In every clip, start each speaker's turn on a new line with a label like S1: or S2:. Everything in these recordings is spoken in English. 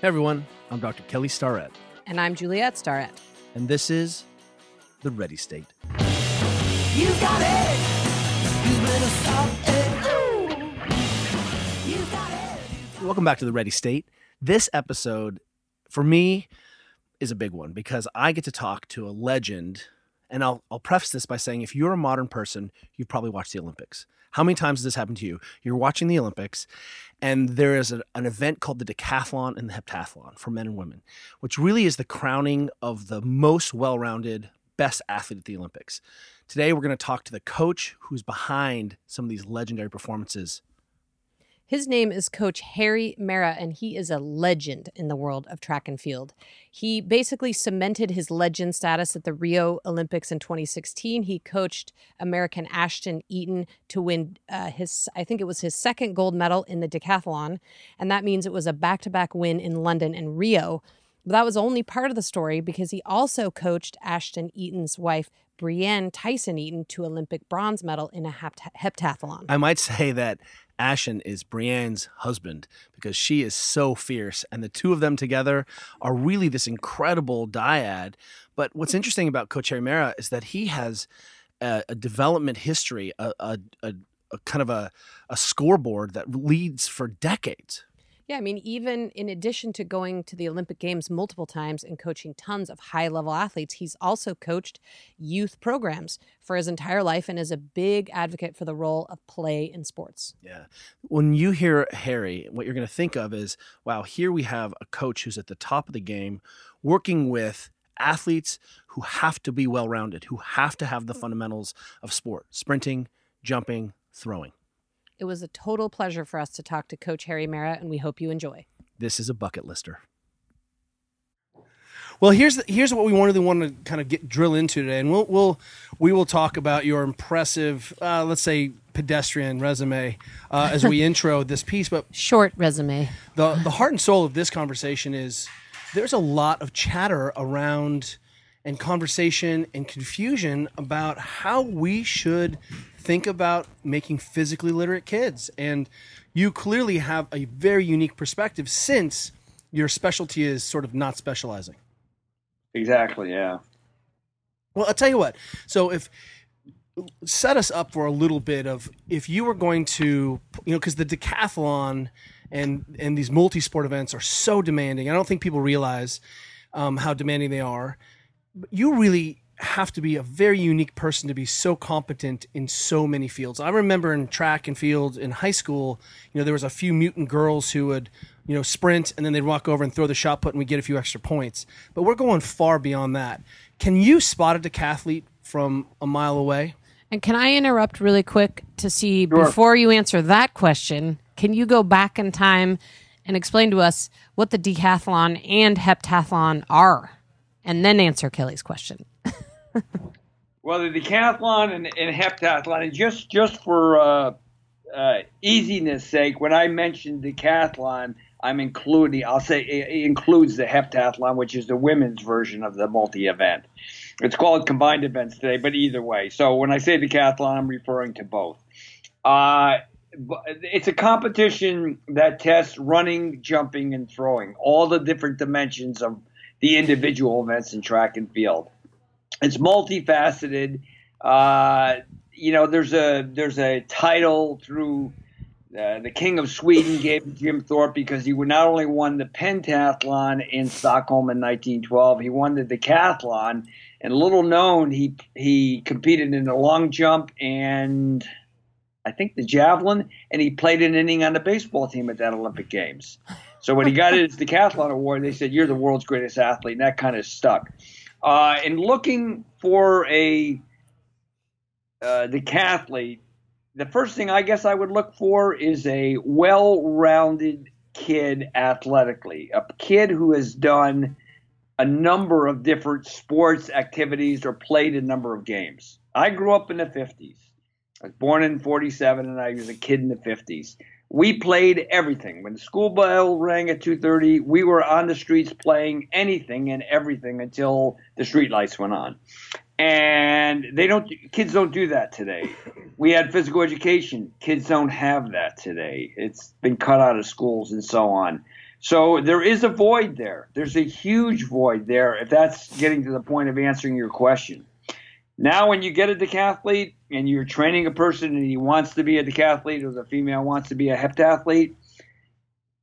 S1: Hey everyone, I'm Dr. Kelly Starrett,
S2: And I'm Juliet Starrett.
S1: and this is The Ready State.
S3: You got it. You better stop it. You got it.
S1: Welcome back to The Ready State. This episode, for me, is a big one because I get to talk to a legend. And I'll, I'll preface this by saying if you're a modern person, you've probably watched the Olympics. How many times has this happened to you? You're watching the Olympics, and there is a, an event called the decathlon and the heptathlon for men and women, which really is the crowning of the most well rounded, best athlete at the Olympics. Today, we're going to talk to the coach who's behind some of these legendary performances.
S2: His name is Coach Harry Marra, and he is a legend in the world of track and field. He basically cemented his legend status at the Rio Olympics in 2016. He coached American Ashton Eaton to win uh, his, I think it was his second gold medal in the decathlon. And that means it was a back to back win in London and Rio. But that was only part of the story because he also coached Ashton Eaton's wife, Brianne Theissen-Eaton, to Olympic bronze medal in a hept- heptathlon.
S1: I might say that Ashton is Brianne's husband because she is so fierce, and the two of them together are really this incredible dyad. But what's interesting about Coach Marra is that he has a, a development history, a, a, a, a kind of a, a scoreboard that leads for decades.
S2: Yeah, I mean, even in addition to going to the Olympic Games multiple times and coaching tons of high level athletes, he's also coached youth programs for his entire life and is a big advocate for the role of play in sports.
S1: Yeah. When you hear Harry, what you're going to think of is, wow, here we have a coach who's at the top of the game working with athletes who have to be well rounded, who have to have the mm. fundamentals of sport sprinting, jumping, throwing.
S2: It was a total pleasure for us to talk to Coach Harry Marra, and we hope you enjoy.
S1: This is a bucket lister. Well, here's the, here's what we wanted to want to kind of get drill into today, and we'll we'll we will talk about your impressive, uh, let's say, pedestrian resume uh, as we intro this piece. But
S2: Short resume.
S1: the the heart and soul of this conversation is there's a lot of chatter around and conversation and confusion about how we should think about making physically literate kids and you clearly have a very unique perspective since your specialty is sort of not specializing
S4: Exactly. Yeah.
S1: well i'll tell you what so if set us up for a little bit of if you were going to you know because the decathlon and and these multi-sport events are so demanding i don't think people realize um, how demanding they are but you really have to be a very unique person to be so competent in so many fields. I remember in track and field in high school, you know, there was a few mutant girls who would, you know, sprint and then they'd walk over and throw the shot put and we get a few extra points. But we're going far beyond that. Can you spot a decathlete from a mile away?
S2: And can I interrupt really quick to see
S4: Sure.
S2: before you answer that question? Can you go back in time and explain to us what the decathlon and heptathlon are, and then answer Kelly's question?
S4: Well, the decathlon and, and heptathlon, and just just for uh, uh, easiness sake, when I mentioned decathlon, I'm including. I'll say it it includes the heptathlon, which is the women's version of the multi-event. It's called combined events today, but either way. So when I say decathlon, I'm referring to both. Uh, it's a competition that tests running, jumping, and throwing, all the different dimensions of the individual events in track and field. It's multifaceted. Uh, you know, there's a there's a title through uh, the King of Sweden gave Jim Thorpe because he not only won the pentathlon in Stockholm in 1912, he won the decathlon. And little known, he he competed in the long jump and I think the javelin, and he played an inning on the baseball team at that Olympic Games. So when he got his decathlon award, they said, "You're the world's greatest athlete," and that kind of stuck. Uh, and looking for a uh, decathlete, the first thing I guess I would look for is a well-rounded kid athletically, a kid who has done a number of different sports activities or played a number of games. I grew up in the 50s. I was born in 47 and I was a kid in the 50s. We played everything. When the school bell rang at 2:30, we were on the streets playing anything and everything until the street lights went on. And they don't kids don't do that today. We had physical education. Kids don't have that today. It's been cut out of schools and so on. So there is a void there. There's a huge void there if that's getting to the point of answering your question. Now, when you get a decathlete and you're training a person and he wants to be a decathlete or the female wants to be a heptathlete,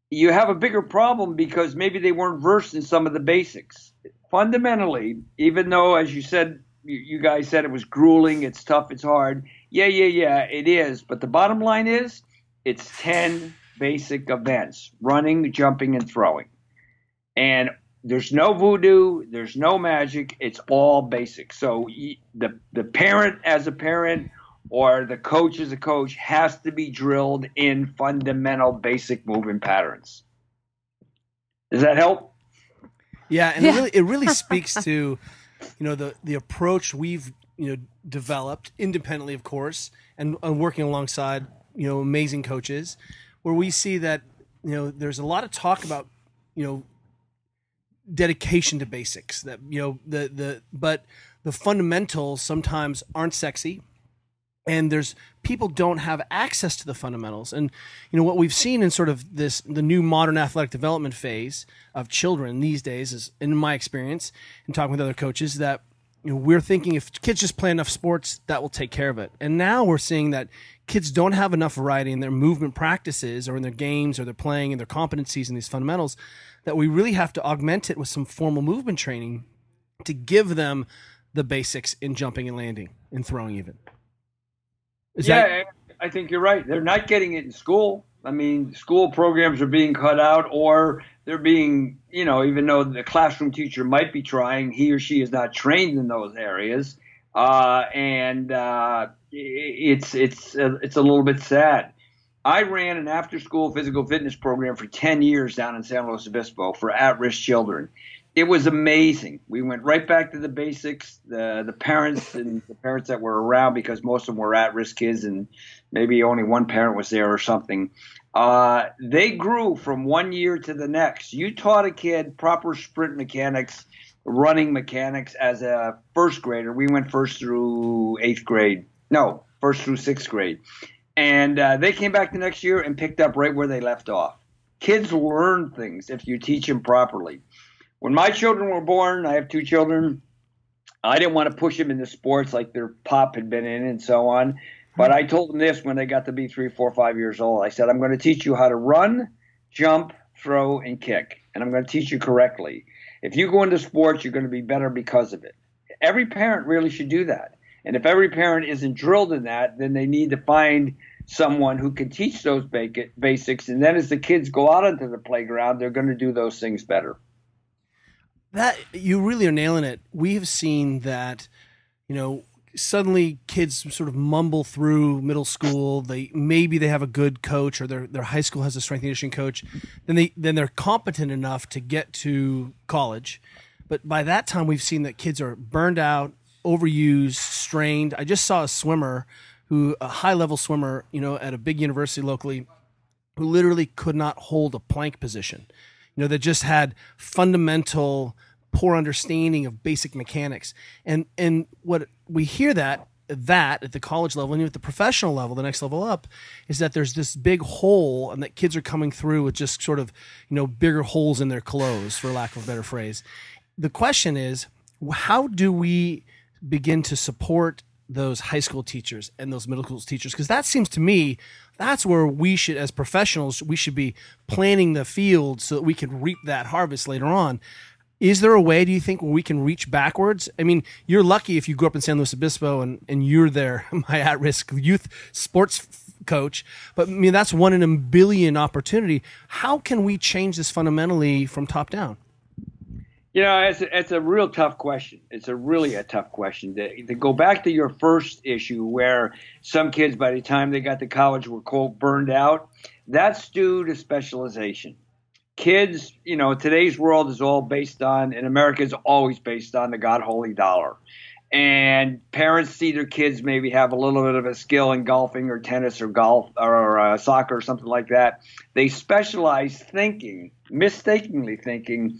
S4: you have a bigger problem because maybe they weren't versed in some of the basics. Fundamentally, even though, as you said, you, you guys said it was grueling, it's tough, it's hard. Yeah, yeah, yeah, it is. But the bottom line is it's 10 basic events running, jumping, and throwing. And there's no voodoo, there's no magic, it's all basic. So the, the parent, as a parent, or the coach as a coach, has to be drilled in fundamental basic movement patterns. Does that help?
S1: Yeah, and
S2: Yeah.
S1: it really it really speaks to, you know, the the approach we've you know developed independently, of course, and, and working alongside you know amazing coaches, where we see that you know there's a lot of talk about you know dedication to basics that you know the the but the fundamentals sometimes aren't sexy and there's people don't have access to the fundamentals. And you know what we've seen in sort of this the new modern athletic development phase of children these days is in my experience and talking with other coaches that you know we're thinking if kids just play enough sports that will take care of it. And now we're seeing that kids don't have enough variety in their movement practices or in their games or their playing and their competencies and these fundamentals that we really have to augment it with some formal movement training to give them the basics in jumping and landing and throwing even is that
S4: yeah, I think you're right. They're not getting it in school. I mean, school programs are being cut out, or they're being, you know, even though the classroom teacher might be trying, he or she is not trained in those areas, uh, and uh, it's it's uh, it's a little bit sad. I ran an after-school physical fitness program for 10 years down in San Luis Obispo for at-risk children. It was amazing. We went right back to the basics. The the parents and the parents that were around because most of them were at-risk kids and maybe only one parent was there or something. Uh, they grew from one year to the next. You taught a kid proper sprint mechanics, running mechanics as a first grader. We went first through eighth grade. No, first through sixth grade. And uh, they came back the next year and picked up right where they left off. Kids learn things if you teach them properly. When my children were born, I have two children. I didn't want to push them into sports like their pop had been in and so on. But I told them this when they got to be three, four, five years old. I said, I'm going to teach you how to run, jump, throw, and kick. And I'm going to teach you correctly. If you go into sports, you're going to be better because of it. Every parent really should do that. And if every parent isn't drilled in that, then they need to find someone who can teach those basics. And then as the kids go out into the playground, they're going to do those things better.
S1: that you really are nailing it. We have seen that, you know, suddenly kids sort of mumble through middle school. They maybe they have a good coach or their their high school has a strength and conditioning coach. Then they then they're competent enough to get to college. But by that time we've seen that kids are burned out, overused, strained. I just saw a swimmer who a high level swimmer, you know, at a big university locally who literally could not hold a plank position. You know, that just had fundamental poor understanding of basic mechanics. And and what we hear that that at the college level and even at the professional level, the next level up, is that there's this big hole and that kids are coming through with just sort of, you know, bigger holes in their clothes, for lack of a better phrase. The question is, how do we begin to support those high school teachers and those middle school teachers because that seems to me that's where we should as professionals we should be planting the field so that we can reap that harvest later on. Is there a way do you think where we can reach backwards? I mean you're lucky if you grew up in san luis obispo and, and you're there my at-risk youth sports coach but i mean that's one in a billion opportunity. How can we change this fundamentally from top down
S4: You know, it's a, it's a real tough question. It's a really a tough question. To, to go back to your first issue, where some kids by the time they got to college were quote burned out, that's due to specialization. Kids, you know, today's world is all based on, and America is always based on the God holy dollar. And parents see their kids maybe have a little bit of a skill in golfing or tennis or golf or uh, soccer or something like that. They specialize thinking, mistakenly thinking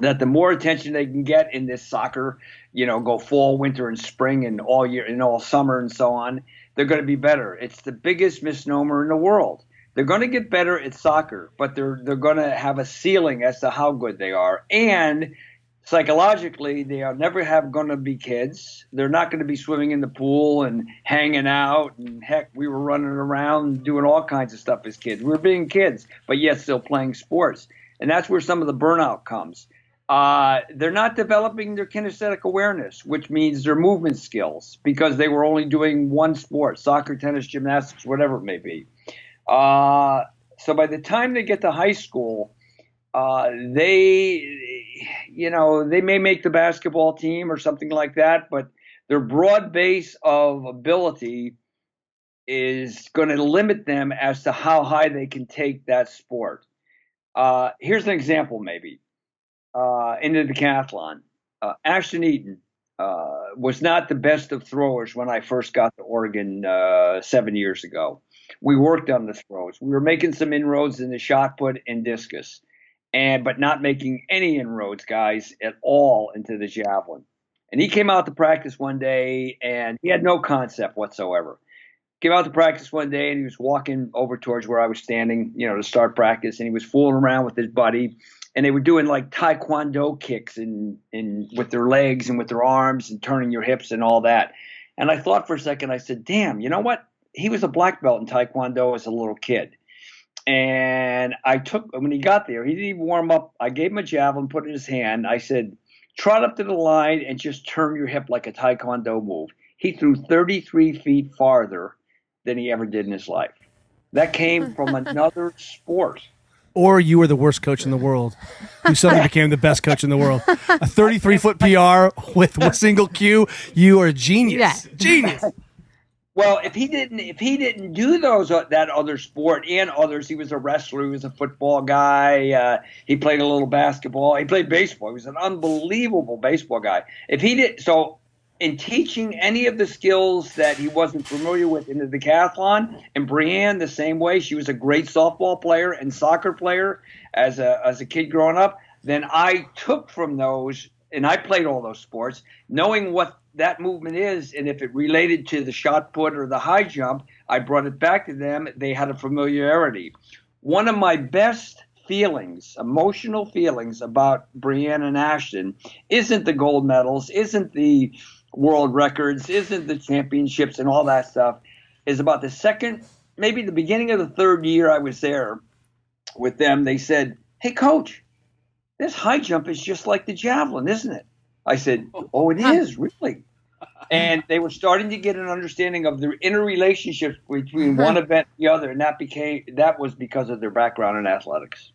S4: that the more attention they can get in this soccer, you know, go fall, winter, and spring, and all year, and all summer, and so on, they're going to be better. It's the biggest misnomer in the world. They're going to get better at soccer, but they're they're going to have a ceiling as to how good they are, and psychologically they are never have going to be kids. They're not going to be swimming in the pool and hanging out, and heck, we were running around doing all kinds of stuff as kids. We were being kids, but yet still playing sports, and that's where some of the burnout comes. Uh, they're not developing their kinesthetic awareness, which means their movement skills, because they were only doing one sport soccer, tennis, gymnastics, whatever it may be. Uh, so by the time they get to high school, uh, they, you know, they may make the basketball team or something like that, but their broad base of ability is going to limit them as to how high they can take that sport. Uh, here's an example, maybe uh, in the decathlon. Uh, Ashton Eaton uh, was not the best of throwers when I first got to Oregon uh, seven years ago. We worked on the throws. We were making some inroads in the shot put and discus, and but not making any inroads, guys, at all into the javelin. And he came out to practice one day, and he had no concept whatsoever. Came out to practice one day, and he was walking over towards where I was standing, you know, to start practice, and he was fooling around with his buddy, and they were doing like taekwondo kicks and and with their legs and with their arms and turning your hips and all that. And I thought for a second, I said, "Damn, you know what? He was a black belt in taekwondo as a little kid." And I took when he got there, he didn't even warm up. I gave him a javelin, put it in his hand. I said, "Trot up to the line and just turn your hip like a taekwondo move." He threw 33 feet farther than he ever did in his life. That came from another sport.
S1: Or you were the worst coach in the world, who suddenly became the best coach in the world. A 33 foot PR with a single cue. You are a genius.
S2: Yeah.
S1: Genius.
S4: Well, if he didn't, if he didn't do those uh, that other sport and others, he was a wrestler. He was a football guy. Uh, he played a little basketball. He played baseball. He was an unbelievable baseball guy. If he did so, in teaching any of the skills that he wasn't familiar with in the decathlon, and Brianne the same way, she was a great softball player and soccer player as a as a kid growing up. Then I took from those, and I played all those sports, knowing what that movement is, and if it related to the shot put or the high jump, I brought it back to them. They had a familiarity. One of my best feelings, emotional feelings about Brianne and Ashton isn't the gold medals, isn't the world records, isn't the championships and all that stuff, is about the second, maybe the beginning of the third year I was there with them. They said, Hey, coach, this high jump is just like the javelin, isn't it? I said, Oh, it is, really. And they were starting to get an understanding of the interrelationships between mm-hmm. one event and the other, and that became that was because of their background in athletics.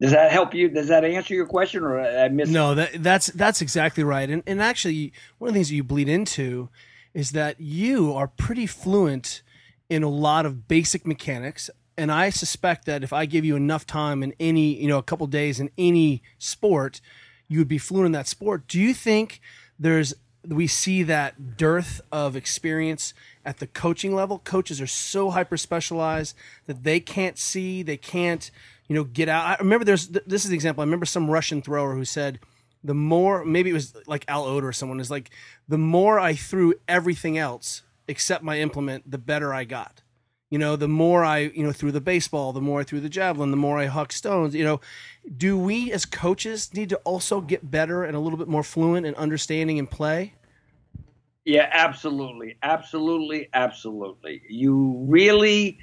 S4: Does that help you? Does that answer your question, or I missed?
S1: No, that that's that's exactly right. And and actually, one of the things that you bleed into is that you are pretty fluent in a lot of basic mechanics. And I suspect that if I give you enough time in any, you know, a couple days in any sport, you would be fluent in that sport. Do you think there's we see that dearth of experience at the coaching level? Coaches are so hyper specialized that they can't see, they can't you know, get out. I remember there's this is the example. I remember some Russian thrower who said, the more maybe it was like Al Oerter or someone is like, the more I threw everything else except my implement, the better I got. You know, the more I, you know, threw the baseball, the more I threw the javelin, the more I huck stones. You know, do we as coaches need to also get better and a little bit more fluent in understanding and play?
S4: Yeah, absolutely, absolutely, absolutely. You really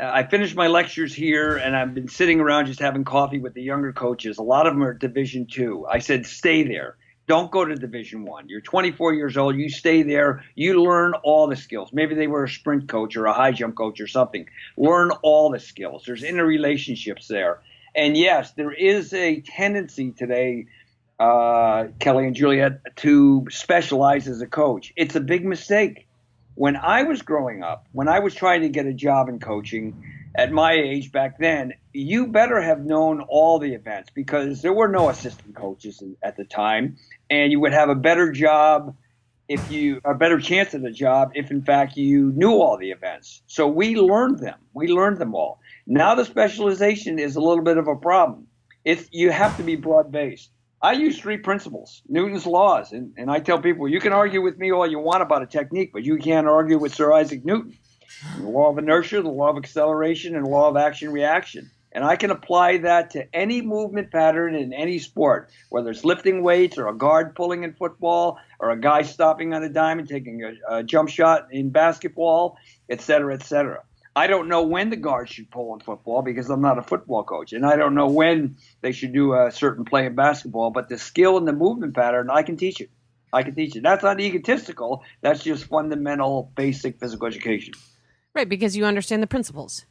S4: I finished my lectures here, and I've been sitting around just having coffee with the younger coaches. A lot of them are Division two. I said, stay there. Don't go to Division one. You're 24 years old. You stay there. You learn all the skills. Maybe they were a sprint coach or a high jump coach or something. Learn all the skills. There's interrelationships there. And yes, there is a tendency today, uh, Kelly and Juliet, to specialize as a coach. It's a big mistake when I was growing up, when I was trying to get a job in coaching at my age back then, you better have known all the events because there were no assistant coaches at the time, and you would have a better job if you a better chance at a job if in fact you knew all the events. So we learned them. We learned them all. Now the specialization is a little bit of a problem. It's you have to be broad based. I use three principles, Newton's laws, and, and I tell people you can argue with me all you want about a technique, but you can't argue with Sir Isaac Newton. The law of inertia, the law of acceleration, and the law of action reaction. And I can apply that to any movement pattern in any sport, whether it's lifting weights or a guard pulling in football or a guy stopping on a dime and taking a, a jump shot in basketball, et cetera, et cetera. I don't know when the guards should pull in football because I'm not a football coach, and I don't know when they should do a certain play in basketball. But the skill and the movement pattern, I can teach it. I can teach it. That's not egotistical. That's just fundamental, basic physical education.
S2: Right, because you understand the principles.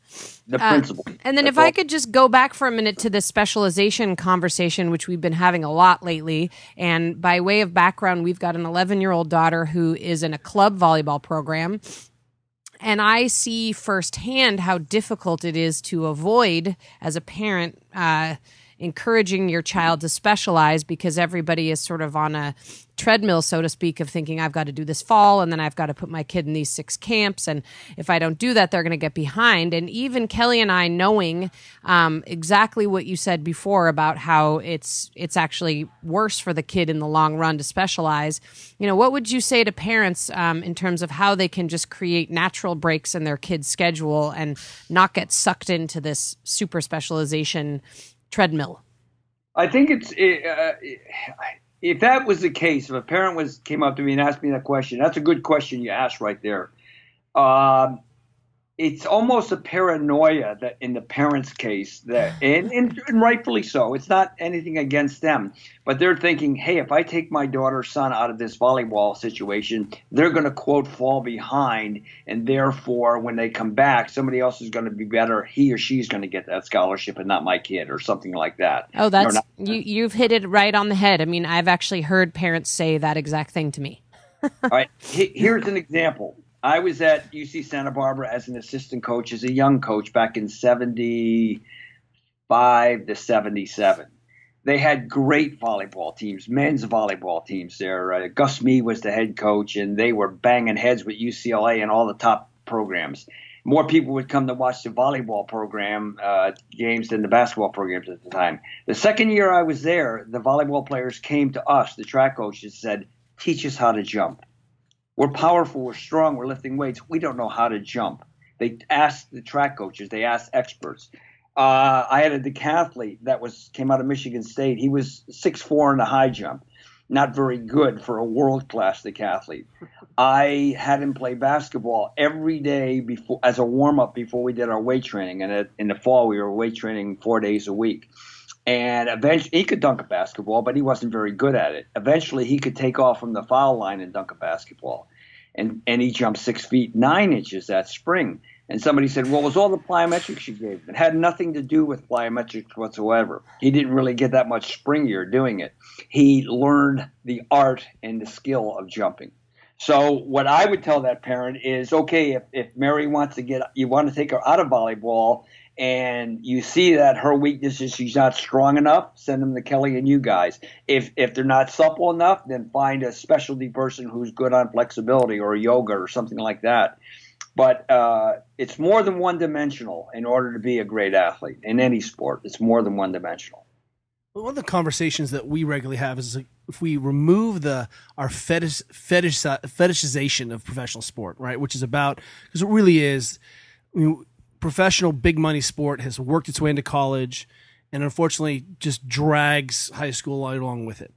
S4: The
S2: Uh,
S4: principle.
S2: And then
S4: That's
S2: if I could just go back for a minute to the specialization conversation, which we've been having a lot lately. And by way of background, we've got an 11 year old daughter who is in a club volleyball program. And I see firsthand how difficult it is to avoid, as a parent, uh, encouraging your child to specialize because everybody is sort of on a treadmill, so to speak, of thinking, I've got to do this fall and then I've got to put my kid in these six camps. And if I don't do that, they're going to get behind. And even Kelly and I knowing um, exactly what you said before about how it's it's actually worse for the kid in the long run to specialize. You know, what would you say to parents um, in terms of how they can just create natural breaks in their kid's schedule and not get sucked into this super specialization treadmill?
S4: I think it's uh, if that was the case, if a parent was came up to me and asked me that question, that's a good question you asked right there. Um, it's almost a paranoia that in the parents' case that and, and, and rightfully so. It's not anything against them, but they're thinking, hey, if I take my daughter son out of this volleyball situation, they're going to quote fall behind, and therefore when they come back, somebody else is going to be better. He or she's going to get that scholarship, and not my kid, or something like that.
S2: Oh, that's
S4: not-
S2: you. You've hit it right on the head. I mean, I've actually heard parents say that exact thing to me.
S4: All right, here's an example. I was at UC Santa Barbara as an assistant coach, as a young coach back in 75 to 77. They had great volleyball teams, men's volleyball teams there. Uh, Gus Mee was the head coach, and they were banging heads with UCLA and all the top programs. More people would come to watch the volleyball program uh, games than the basketball programs at the time. The second year I was there, the volleyball players came to us, the track coaches, said, "Teach us how to jump." We're powerful, we're strong, we're lifting weights. We don't know how to jump. They asked the track coaches, they asked experts. Uh, I had a decathlete that was came out of Michigan State. He was six four in the high jump, not very good for a world class decathlete. I had him play basketball every day before as a warm up before we did our weight training. And in the fall, we were weight training four days a week. And eventually, he could dunk a basketball, but he wasn't very good at it. Eventually, he could take off from the foul line and dunk a basketball. And, and he jumped six feet nine inches that spring. And somebody said, Well, it was all the plyometrics you gave him. It had nothing to do with plyometrics whatsoever. He didn't really get that much springier doing it. He learned the art and the skill of jumping. So what I would tell that parent is, okay, if, if Mary wants to get, you want to take her out of volleyball, and you see that her weakness is she's not strong enough, send them to Kelly and you guys. If if they're not supple enough, then find a specialty person who's good on flexibility or yoga or something like that. But uh, it's more than one dimensional in order to be a great athlete in any sport. It's more than one dimensional.
S1: One of the conversations that we regularly have is if we remove the our fetish, fetish fetishization of professional sport, right? Which is about because it really is. I mean, professional big money sport has worked its way into college, and unfortunately, just drags high school along with it.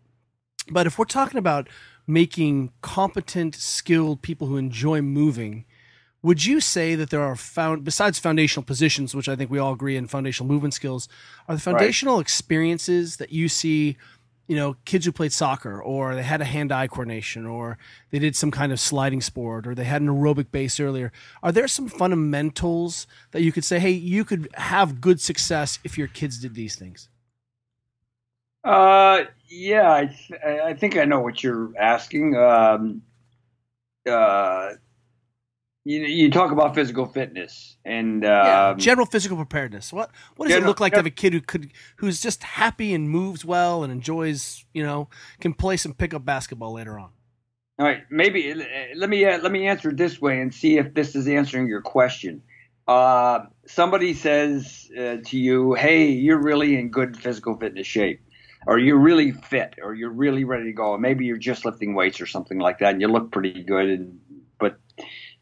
S1: But if we're talking about making competent, skilled people who enjoy moving, would you say that there are found besides foundational positions, which I think we all agree in foundational movement skills, are the foundational experiences that you see, you know, kids who played soccer or they had a hand-eye coordination or they did some kind of sliding sport or they had an aerobic base earlier. Are there some fundamentals that you could say, hey, you could have good success if your kids did these things?
S4: Uh, yeah, I, th- I think I know what you're asking. Um, uh, you, you talk about physical fitness and
S1: Yeah,
S4: um,
S1: general physical preparedness. What what does it look like to have a kid who could who's just happy and moves well and enjoys, you know, can play some pickup basketball later on?
S4: All right, maybe uh, let me uh, let me answer it this way and see if this is answering your question. Uh, somebody says uh, to you, "Hey, you're really in good physical fitness shape, or you're really fit, or you're really ready to go. Maybe you're just lifting weights or something like that, and you look pretty good. And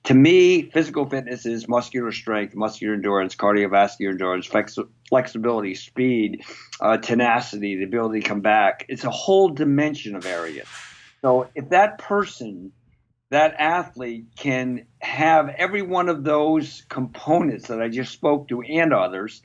S4: to me, physical fitness is muscular strength, muscular endurance, cardiovascular endurance, flex- flexibility, speed, uh, tenacity, the ability to come back. It's a whole dimension of areas. So if that person, that athlete can have every one of those components that I just spoke to and others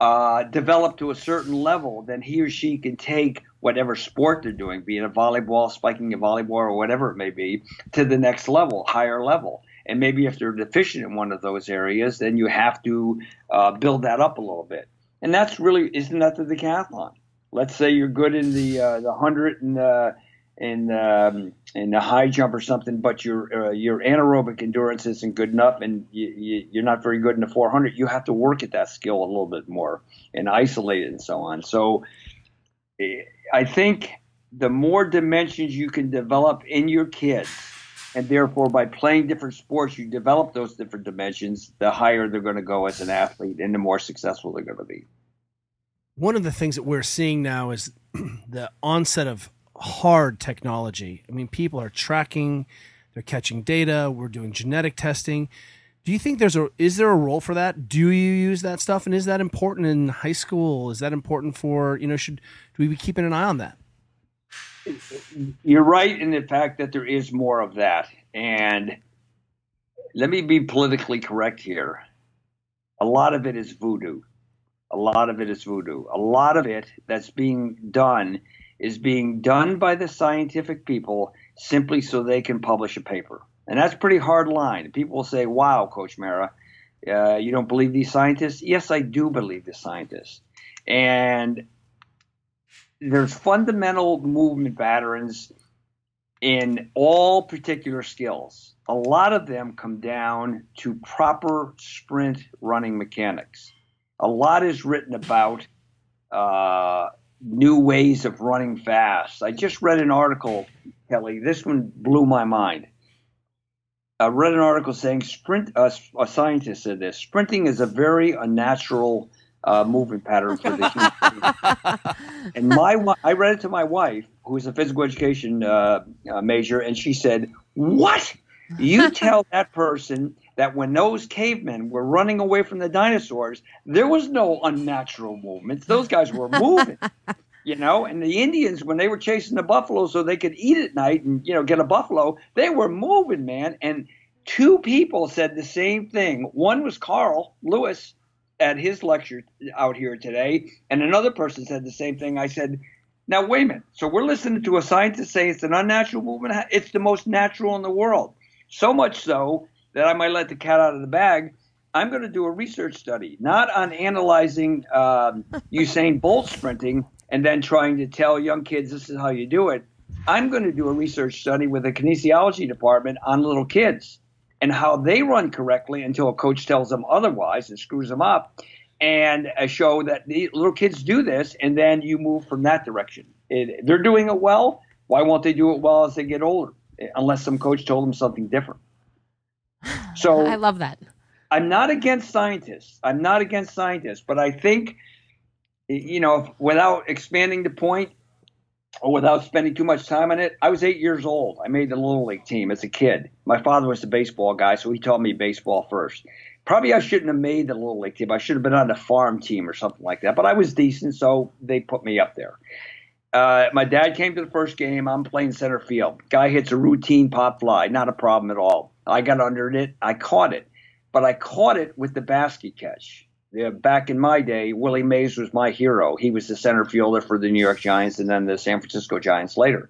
S4: uh, develop to a certain level, then he or she can take whatever sport they're doing, be it a volleyball, spiking a volleyball, or whatever it may be, to the next level, higher level. And maybe if they're deficient in one of those areas, then you have to uh, build that up a little bit. And that's really isn't that the decathlon? Let's say you're good in the uh, the hundred and uh, in um, in the high jump or something, but your uh, your anaerobic endurance isn't good enough, and you, you, you're not very good in the 400. You have to work at that skill a little bit more and isolate it and so on. So, eh, I think the more dimensions you can develop in your kids, and therefore by playing different sports, you develop those different dimensions. The higher they're going to go as an athlete, and the more successful they're going to be.
S1: One of the things that we're seeing now is the onset of hard technology. I mean, people are tracking, they're catching data, we're doing genetic testing. Do you think there's a is there a role for that? Do you use that stuff and is that important in high school? Is that important for, you know, should do we be keeping an eye on that?
S4: You're right in the fact that there is more of that. And let me be politically correct here. A lot of it is voodoo. A lot of it is voodoo. A lot of it that's being done is being done by the scientific people simply so they can publish a paper. And that's pretty hard line. People will say, wow, Coach Marra, uh, you don't believe these scientists? Yes, I do believe the scientists. And there's fundamental movement patterns in all particular skills. A lot of them come down to proper sprint running mechanics. A lot is written about uh, new ways of running fast. I just read an article, Kelly. This one blew my mind. I read an article saying sprint. Uh, a scientist said this: sprinting is a very unnatural uh, movement pattern for the human. and my, I read it to my wife, who is a physical education uh, uh, major, and she said, "What? You tell that person that when those cavemen were running away from the dinosaurs, there was no unnatural movements. Those guys were moving." You know, and the Indians, when they were chasing the buffalo so they could eat at night and, you know, get a buffalo, they were moving, man. And two people said the same thing. One was Carl Lewis, at his lecture out here today, and another person said the same thing. I said, now wait a minute. So we're listening to a scientist say it's an unnatural movement. It's the most natural in the world. So much so that I might let the cat out of the bag. I'm going to do a research study, not on analyzing um, Usain Bolt sprinting and then trying to tell young kids this is how you do it. I'm going to do a research study with the kinesiology department on little kids and how they run correctly until a coach tells them otherwise and screws them up, and uh, show that the little kids do this, and then you move from that direction. It, they're doing it well. Why won't they do it well as they get older? Unless some coach told them something different. So
S2: I love that.
S4: I'm not against scientists. I'm not against scientists, but I think, you know, without expanding the point without spending too much time on it, I was eight years old. I made the little league team as a kid. My father was the baseball guy, so he taught me baseball first. Probably I shouldn't have made the little league team. I should have been on the farm team or something like that. But I was decent, so they put me up there. Uh, my dad came to the first game. I'm playing center field. Guy hits a routine pop fly, not a problem at all. I got under it. I caught it, but I caught it with the basket catch. Yeah, back in my day, Willie Mays was my hero. He was the center fielder for the New York Giants and then the San Francisco Giants later.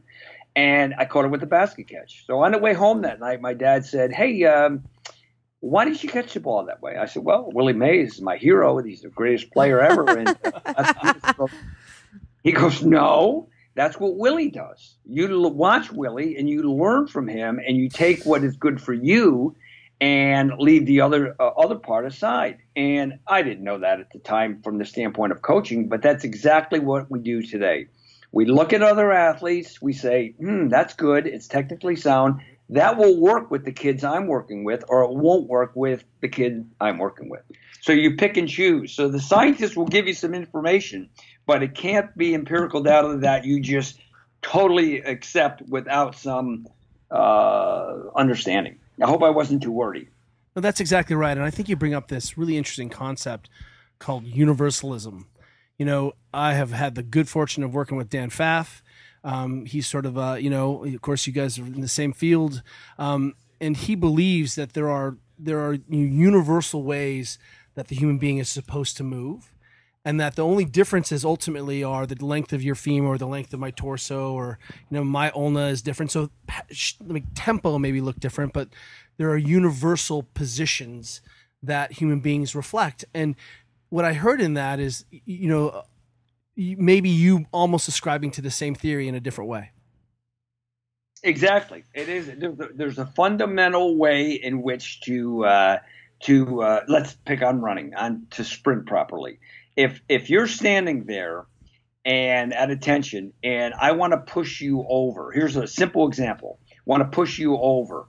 S4: And I caught it with the basket catch. So on the way home that night, my dad said, Hey, um, why did you catch the ball that way? I said, Well, Willie Mays is my hero. He's the greatest player ever. And he goes, No, that's what Willie does. You watch Willie and you learn from him and you take what is good for you and leave the other uh, other part aside. And I didn't know that at the time from the standpoint of coaching, but that's exactly what we do today. We look at other athletes, we say, "Hmm, that's good. It's technically sound. That will work with the kids I'm working with, or it won't work with the kid I'm working with." So you pick and choose. So the scientists will give you some information, but it can't be empirical data that you just totally accept without some uh, understanding. I hope I wasn't too wordy.
S1: No, that's exactly right. And I think you bring up this really interesting concept called universalism. You know, I have had the good fortune of working with Dan Pfaff. Um, he's sort of, uh, you know, of course, you guys are in the same field, um, and he believes that there are there are universal ways that the human being is supposed to move, and that the only differences ultimately are the length of your femur or the length of my torso, or you know, my ulna is different. So, like tempo maybe look different, but there are universal positions that human beings reflect, and what I heard in that is, you know, maybe you almost ascribing to the same theory in a different way.
S4: Exactly, it is. There's a fundamental way in which to uh, to uh, let's pick on running on to sprint properly. If if you're standing there and at attention, and I want to push you over. Here's a simple example. Want to push you over,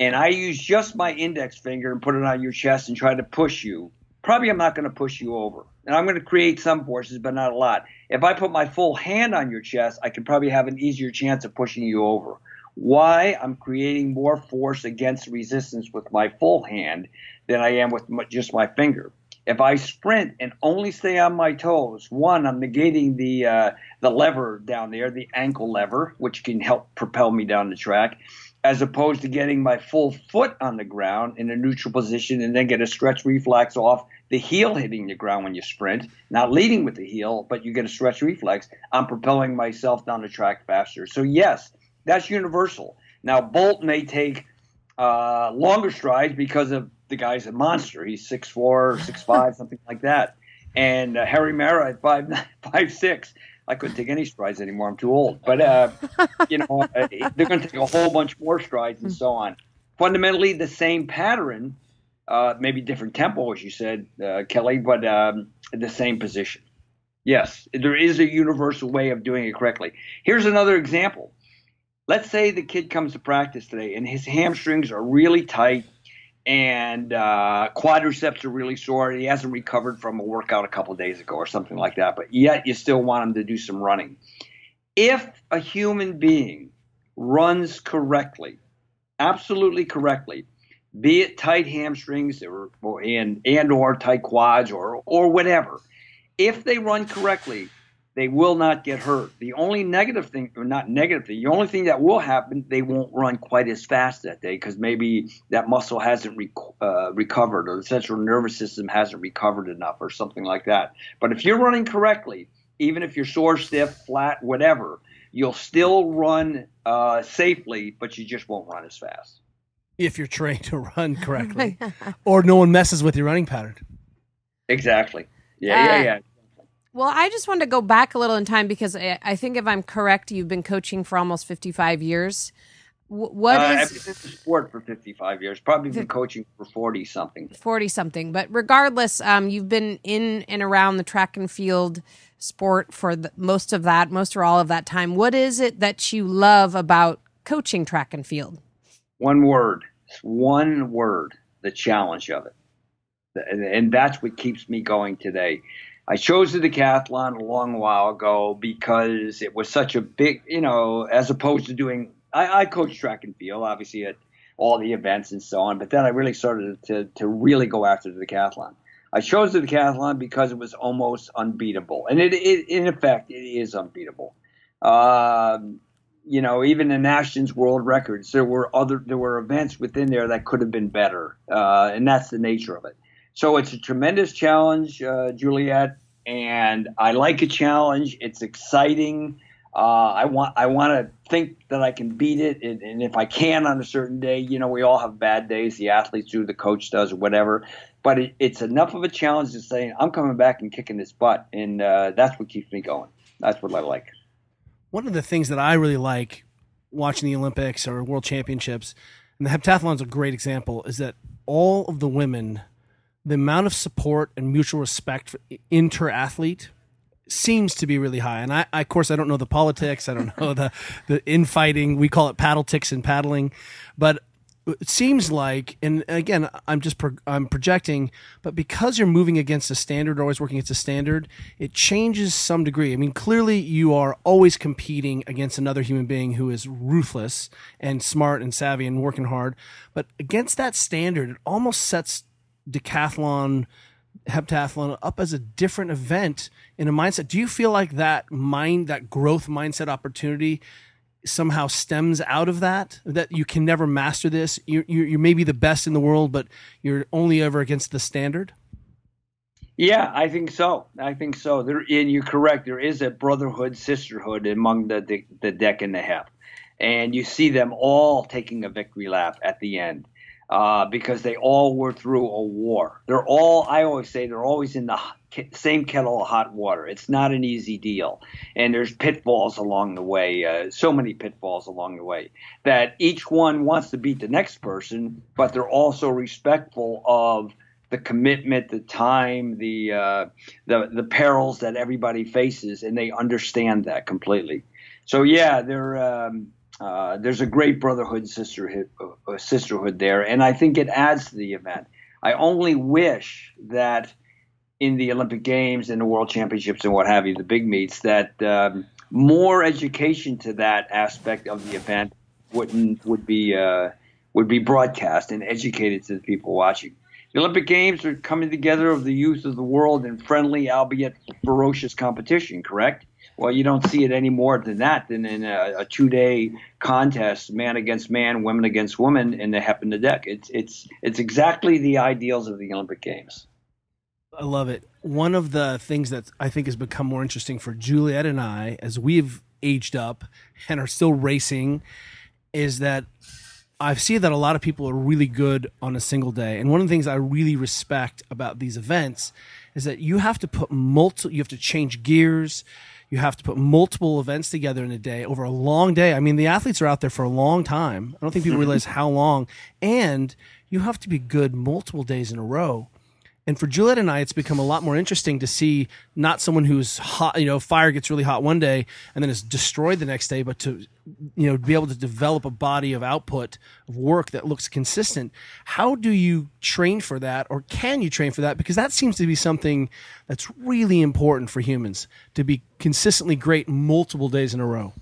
S4: and I use just my index finger and put it on your chest and try to push you. Probably I'm not going to push you over, and I'm going to create some forces, but not a lot. If I put my full hand on your chest, I could probably have an easier chance of pushing you over. Why? I'm creating more force against resistance with my full hand than I am with my, just my finger. If I sprint and only stay on my toes, one, I'm negating the uh, the lever down there, the ankle lever, which can help propel me down the track, as opposed to getting my full foot on the ground in a neutral position and then get a stretch reflex off the heel hitting the ground when you sprint, not leading with the heel, but you get a stretch reflex. I'm propelling myself down the track faster. So yes, that's universal. Now Bolt may take uh, longer strides because of the guy's a monster. He's six four, six five, something like that. And uh, Harry Marra at five five six. I couldn't take any strides anymore. I'm too old. But uh, you know, uh, they're going to take a whole bunch more strides and so on. Fundamentally, the same pattern, uh, maybe different tempo, as you said, uh, Kelly, but um, the same position. Yes, there is a universal way of doing it correctly. Here's another example. Let's say the kid comes to practice today and his hamstrings are really tight and uh, quadriceps are really sore. He hasn't recovered from a workout a couple days ago or something like that, but yet you still want him to do some running. If a human being runs correctly, absolutely correctly, be it tight hamstrings or, and and or tight quads or or whatever, if they run correctly, they will not get hurt. The only negative thing, or not negative thing, the only thing that will happen, they won't run quite as fast that day because maybe that muscle hasn't rec- uh, recovered or the central nervous system hasn't recovered enough or something like that. But if you're running correctly, even if you're sore, stiff, flat, whatever, you'll still run uh, safely, but you just won't run as fast.
S1: If you're trained to run correctly, or no one messes with your running pattern.
S4: Exactly. Yeah,
S2: Uh,
S4: yeah, yeah.
S2: Well, I just wanted to go back a little in time because I, I think if I'm correct, you've been coaching for almost 55 years. Wh- What
S4: uh,
S2: is
S4: I've been in the sport for 55 years. Probably been coaching for 40 something.
S2: 40 something? But regardless, um, you've been in and around the track and field sport for the, most of that, most or all of that time. What is it that you love about coaching track and field?
S4: One word. One word. The challenge of it, and that's what keeps me going today. I chose the decathlon a long while ago because it was such a big, you know, as opposed to doing. I, I coach track and field, obviously at all the events and so on, but then I really started to to really go after the decathlon. I chose the decathlon because it was almost unbeatable, and it, it in effect it is unbeatable. Um, you know, even the Nations World Records, there were other there were events within there that could have been better, uh, and that's the nature of it. So it's a tremendous challenge, uh, Juliet, and I like a challenge. It's exciting. Uh, I want I want to think that I can beat it, and, and if I can on a certain day, you know, we all have bad days. The athletes do, the coach does, or whatever. But it, it's enough of a challenge to say I'm coming back and kicking this butt, and uh, that's what keeps me going. That's what I like.
S1: One of the things that I really like watching the Olympics or World Championships, and the heptathlon is a great example, is that all of the women, the amount of support and mutual respect for inter athlete seems to be really high. And I, I, of course, I don't know the politics. I don't know the the infighting. We call it paddle ticks and paddling, but it seems like, and again, I'm just pro- I'm projecting, but because you're moving against a standard, always working against a standard, it changes some degree. I mean, clearly you are always competing against another human being who is ruthless and smart and savvy and working hard, but against that standard, it almost sets decathlon heptathlon up as a different event in a mindset. Do you feel like that mind, that growth mindset opportunity somehow stems out of that? That you can never master this? You're, you're, you're maybe the best in the world, but you're only ever against the standard?
S4: Yeah, I think so. I think so. There, and you're correct. There is a brotherhood, sisterhood among the, the, the deck and the hep. And you see them all taking a victory lap at the end uh, because they all were through a war. They're all, I always say, they're always in the same kettle of hot water. It's not an easy deal. And there's pitfalls along the way, uh, so many pitfalls along the way, that each one wants to beat the next person, but they're also respectful of the commitment, the time, the uh, the the perils that everybody faces, and they understand that completely. So yeah, they're um, uh, there's a great brotherhood sisterhood uh, sisterhood there, and I think it adds to the event. I only wish that in the Olympic Games and the World Championships and what have you, the big meets, that um, more education to that aspect of the event wouldn't would be uh, would be broadcast and educated to the people watching. The Olympic Games are coming together of the youth of the world in friendly, albeit ferocious competition. Correct? Well, you don't see it any more than that than in a, a two-day contest, man against man, women against women, in the hep and the deck. It's it's it's exactly the ideals of the Olympic Games.
S1: I love it. One of the things that I think has become more interesting for Juliet and I, as we've aged up and are still racing, is that I see that a lot of people are really good on a single day. And one of the things I really respect about these events is that you have to put multiple, you have to change gears. You have to put multiple events together in a day over a long day. I mean, the athletes are out there for a long time. I don't think people mm-hmm. realize how long. And you have to be good multiple days in a row. And for Juliet and I, it's become a lot more interesting to see not someone who's hot, you know, fire gets really hot one day and then is destroyed the next day, but to, you know, be able to develop a body of output of work that looks consistent. How do you train for that or can you train for that? Because that seems to be something that's really important for humans to be consistently great multiple days in a row.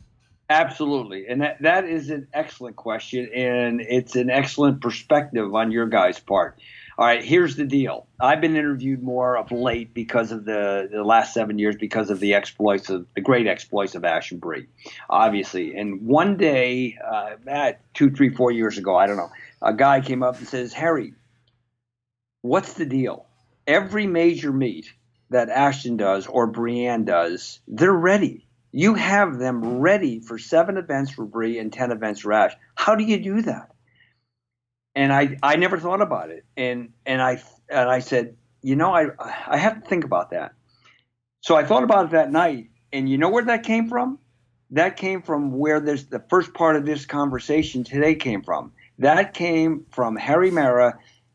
S4: Absolutely. And that, that is an excellent question. And it's an excellent perspective on your guys' part. All right, here's the deal. I've been interviewed more of late because of the, the last seven years because of the exploits of the great exploits of Ash and Bree, obviously. And one day, uh, at two, three, four years ago, I don't know, a guy came up and says, Harry, what's the deal? Every major meet that Ashton does or Brianne does, they're ready. You have them ready for seven events for Bree and ten events for Ash. How do you do that? And I I never thought about it, and and I and I said, you know, I I have to think about that. So I thought about it that night, and you know where that came from? That came from where this, the first part of this conversation today came from. That came from Harry Marra,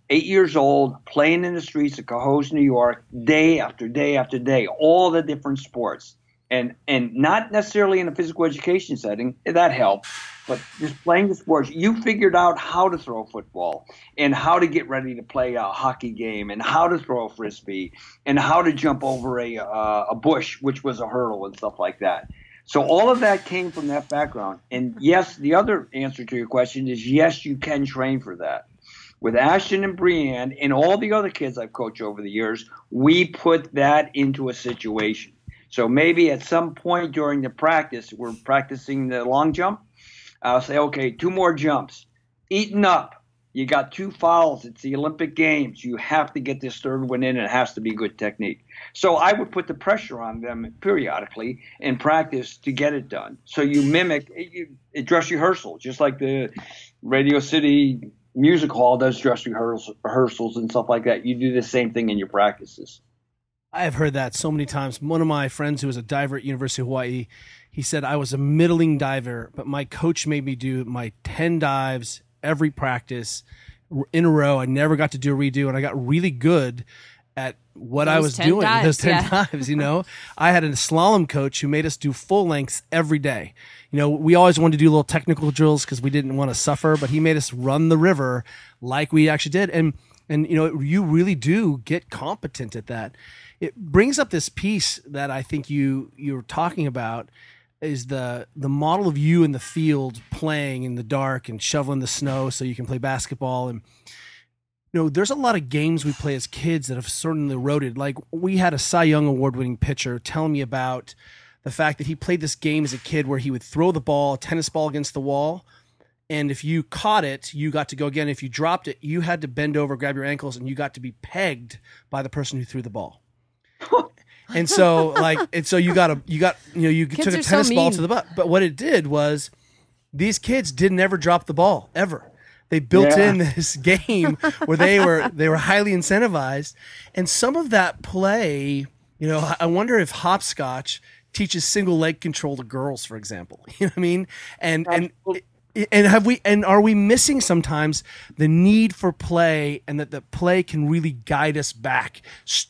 S4: eight years old, playing in the streets of Cohoes, New York, day after day after day, all the different sports and and not necessarily in a physical education setting that helped but just playing the sports. You figured out how to throw a football and how to get ready to play a hockey game and how to throw a frisbee and how to jump over a uh, a bush which was a hurdle and stuff like that. So all of that came from that background. And yes the other answer to your question is yes you can train for that. With Ashton and Brianne and all the other kids I've coached over the years, we put that into a situation. So maybe at some point during the practice, we're practicing the long jump. I'll say, okay, two more jumps. Eaton up. You got two fouls. It's the Olympic Games. You have to get this third one in, it has to be good technique. So I would put the pressure on them periodically in practice to get it done. So you mimic you, dress rehearsal, just like the Radio City Music Hall does dress rehearsals, rehearsals and stuff like that. You do the same thing in your practices.
S1: I have heard that so many times. One of my friends who was a diver at University of Hawaii, he said I was a middling diver, but my coach made me do my 10 dives every practice in a row. I never got to do a redo and I got really good at what I was doing
S2: dives,
S1: those 10
S2: yeah.
S1: times, you know. I had a slalom coach who made us do full lengths every day. You know, we always wanted to do little technical drills because we didn't want to suffer, but he made us run the river like we actually did. And and you know, you really do get competent at that. It brings up this piece that I think you you're talking about is the the model of you in the field playing in the dark and shoveling the snow so you can play basketball. And you know there's a lot of games we play as kids that have certainly eroded. Like we had a cy young award winning pitcher tell me about the fact that he played this game as a kid where he would throw the ball a tennis ball against the wall and if you caught it you got to go again. If you dropped it you had to bend over grab your ankles and you got to be pegged by the person who threw the ball and so like and so you got a you got you know you
S2: Kids
S1: took a
S2: are so
S1: tennis ball to the butt. But what it did was these kids didn't ever drop the ball ever. They built
S4: Yeah.
S1: in this game where they were they were highly incentivized. And some of that play you know i I wonder if hopscotch teaches single leg control to girls for example. You know what i mean? And and and have we and are we missing sometimes the need for play and that the play can really guide us back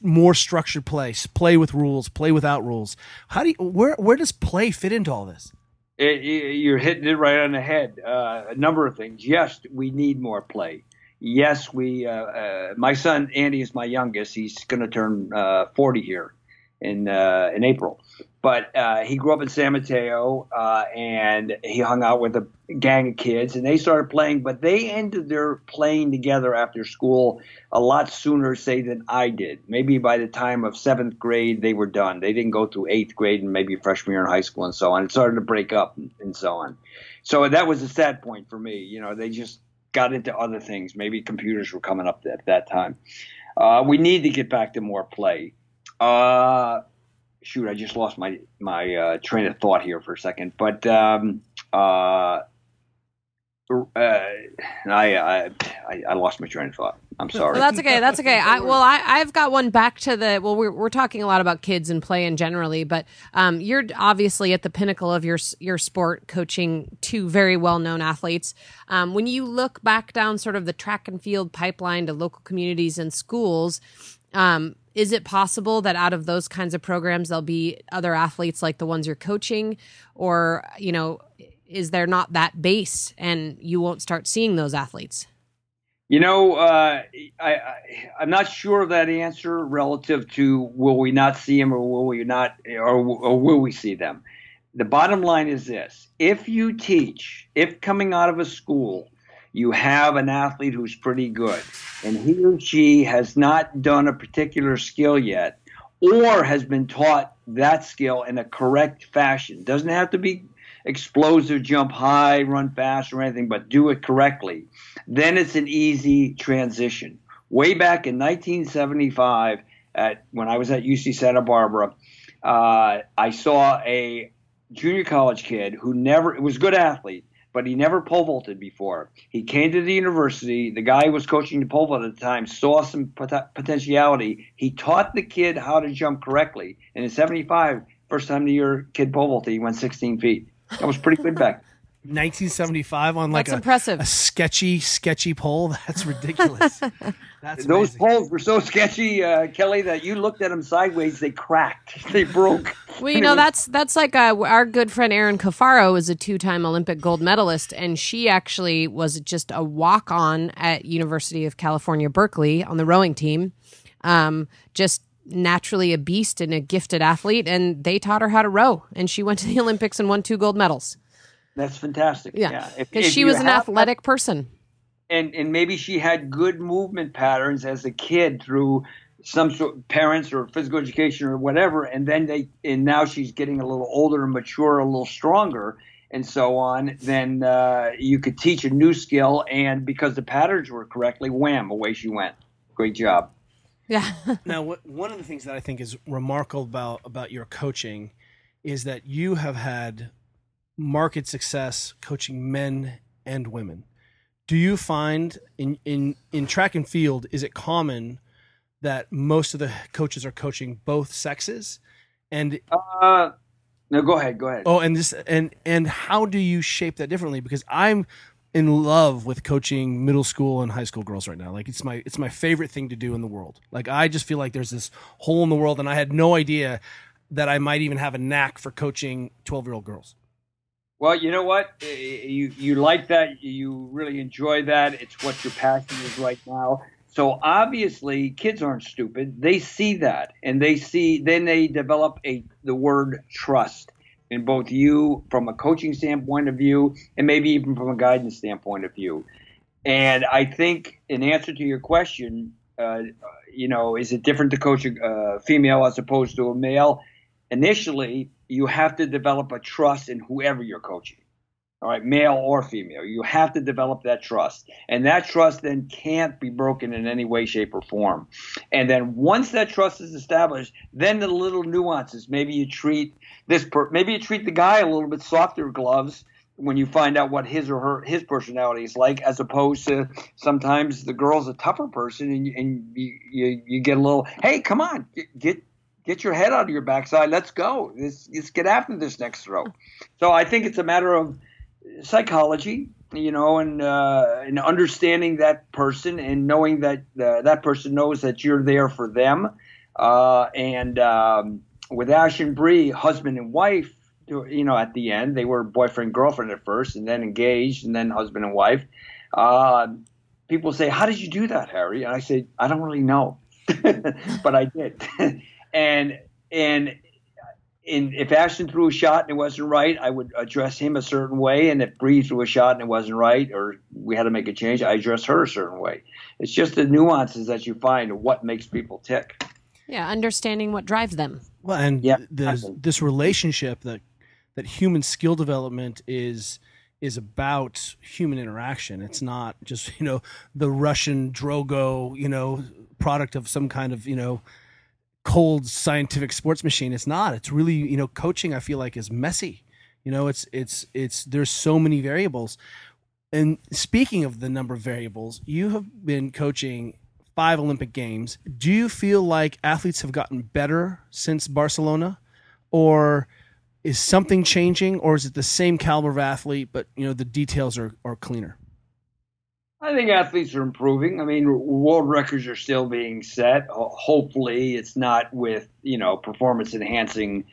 S1: more structured play play with rules play without rules how do you where where does play fit into all this
S4: It, it- you're hitting it right on the head. Uh, a number of things. Yes, we need more play. Yes, we. Uh, uh, my son Andy is my youngest. He's going to turn uh, 40 here in uh, in April. But uh, he grew up in San Mateo, uh, and he hung out with a gang of kids, and they started playing. But they ended their playing together after school a lot sooner, say, than I did. Maybe by the time of seventh grade, they were done. They didn't go through eighth grade and maybe freshman year in high school and so on. It started to break up and, and so on. So that was a sad point for me. You know, they just got into other things. Maybe computers were coming up at that time. Uh, we need to get back to more play. Uh, shoot, I just lost my my uh, train of thought here for a second. But um, uh, uh, I, I I lost my train of thought. I'm sorry.
S2: Well, that's okay. That's okay. I, well, I, I've got one back to the. Well, we're, we're talking a lot about kids and play and generally, but um, you're obviously at the pinnacle of your your sport, coaching two very well known athletes. Um, when you look back down sort of the track and field pipeline to local communities and schools, um, is it possible that out of those kinds of programs there'll be other athletes like the ones you're coaching, or you know, is there not that base and you won't start seeing those athletes?
S4: You know, uh, I, I I'm not sure of that answer relative to will we not see them or will we not or, or will we see them. The bottom line is this: if you teach, if coming out of a school you have an athlete who's pretty good, and he or she has not done a particular skill yet, or has been taught that skill in a correct fashion, doesn't have to be explosive, jump high, run fast, or anything, but do it correctly then it's an easy transition. Way back in 1975, at when I was at UC Santa Barbara, uh, I saw a junior college kid who never was a good athlete, but he never pole vaulted before. He came to the university. The guy who was coaching the pole vault at the time saw some pot- potentiality. He taught the kid how to jump correctly. And in 75, first time the year kid pole vaulted, he went 16 feet. That was pretty good back.
S1: 1975 on like
S2: That's
S1: a,
S2: impressive.
S1: a sketchy sketchy pole that's ridiculous that's
S4: Those
S1: amazing.
S4: poles were so sketchy, uh, Kelly, that you looked at them sideways, they cracked, they broke.
S2: Well, you know that's that's like uh, our good friend Erin Cafaro is a two-time Olympic gold medalist, and she actually was just a walk-on at University of California, Berkeley, on the rowing team. Um, just naturally a beast and a gifted athlete, and they taught her how to row, and she went to the Olympics and won two gold medals.
S4: That's fantastic.
S2: Yeah, because
S4: if
S2: she was an
S4: have-
S2: athletic person.
S4: and and maybe she had good movement patterns as a kid through some sort of parents or physical education or whatever, and then they and now she's getting a little older and mature, a little stronger. And so on, then uh, you could teach a new skill, and because the patterns were correctly, wham, away she went. Great job.
S2: Yeah,
S1: Now, what, one of the things that I think is remarkable about about your coaching is that you have had market success coaching men and women. Do you find in in in track and field is it common that most of the coaches are coaching both sexes? And
S4: Uh, no, go ahead. Go ahead.
S1: oh, and this and and how do you shape that differently? Because I'm in love with coaching middle school and high school girls right now. Like it's my it's my favorite thing to do in the world. Like I just feel like there's this hole in the world, and I had no idea that I might even have a knack for coaching twelve year old girls.
S4: Well, you know what? Eh, You you like that. You really enjoy that. It's what your passion is right now. So obviously, kids aren't stupid. They see that, and they see. Then they develop a the word trust in both you from a coaching standpoint of view, and maybe even from a guidance standpoint of view. And I think, in answer to your question, uh, you know, is it different to coach a uh, female as opposed to a male? Initially, you have to develop a trust in whoever you're coaching. All right, male or female. You have to develop that trust. And that trust then can't be broken in any way, shape, or form. And then once that trust is established, then the little nuances. Maybe you treat this per- maybe you treat the guy a little bit softer gloves when you find out what his or her his personality is like, as opposed to sometimes the girl's a tougher person and, and you, you you get a little, hey, come on, get, get get your head out of your backside. Let's go. Let's, let's get after this next throw. So I think it's a matter of psychology, you know, and uh, and understanding that person and knowing that uh, that person knows that you're there for them. Uh, and um, with Ash and Bree, husband and wife, you know, at the end they were boyfriend girlfriend at first, and then engaged, and then husband and wife. Uh, people say, "How did you do that, Harry?" And I say, "I don't really know, but I did." and and in, if Ashton threw a shot and it wasn't right, I would address him a certain way. And if Bree threw a shot and it wasn't right, or we had to make a change, I address her a certain way. It's just the nuances that you find of what makes people tick.
S2: Yeah, understanding what drives them.
S1: Well, and
S4: Yeah,
S1: the,
S4: absolutely.
S1: this relationship that that human skill development is is about human interaction. It's not just you know the Russian Drago you know product of some kind of you know cold scientific sports machine. It's not. It's really you know coaching. I feel like is messy. You know, it's it's it's there's so many variables. And speaking of the number of variables, you have been coaching five Olympic Games. Do you feel like athletes have gotten better since Barcelona, or is something changing, or is it the same caliber of athlete, but you know the details are, are cleaner?
S4: I think athletes are improving. I mean, world records are still being set. Hopefully, it's not with you know performance enhancing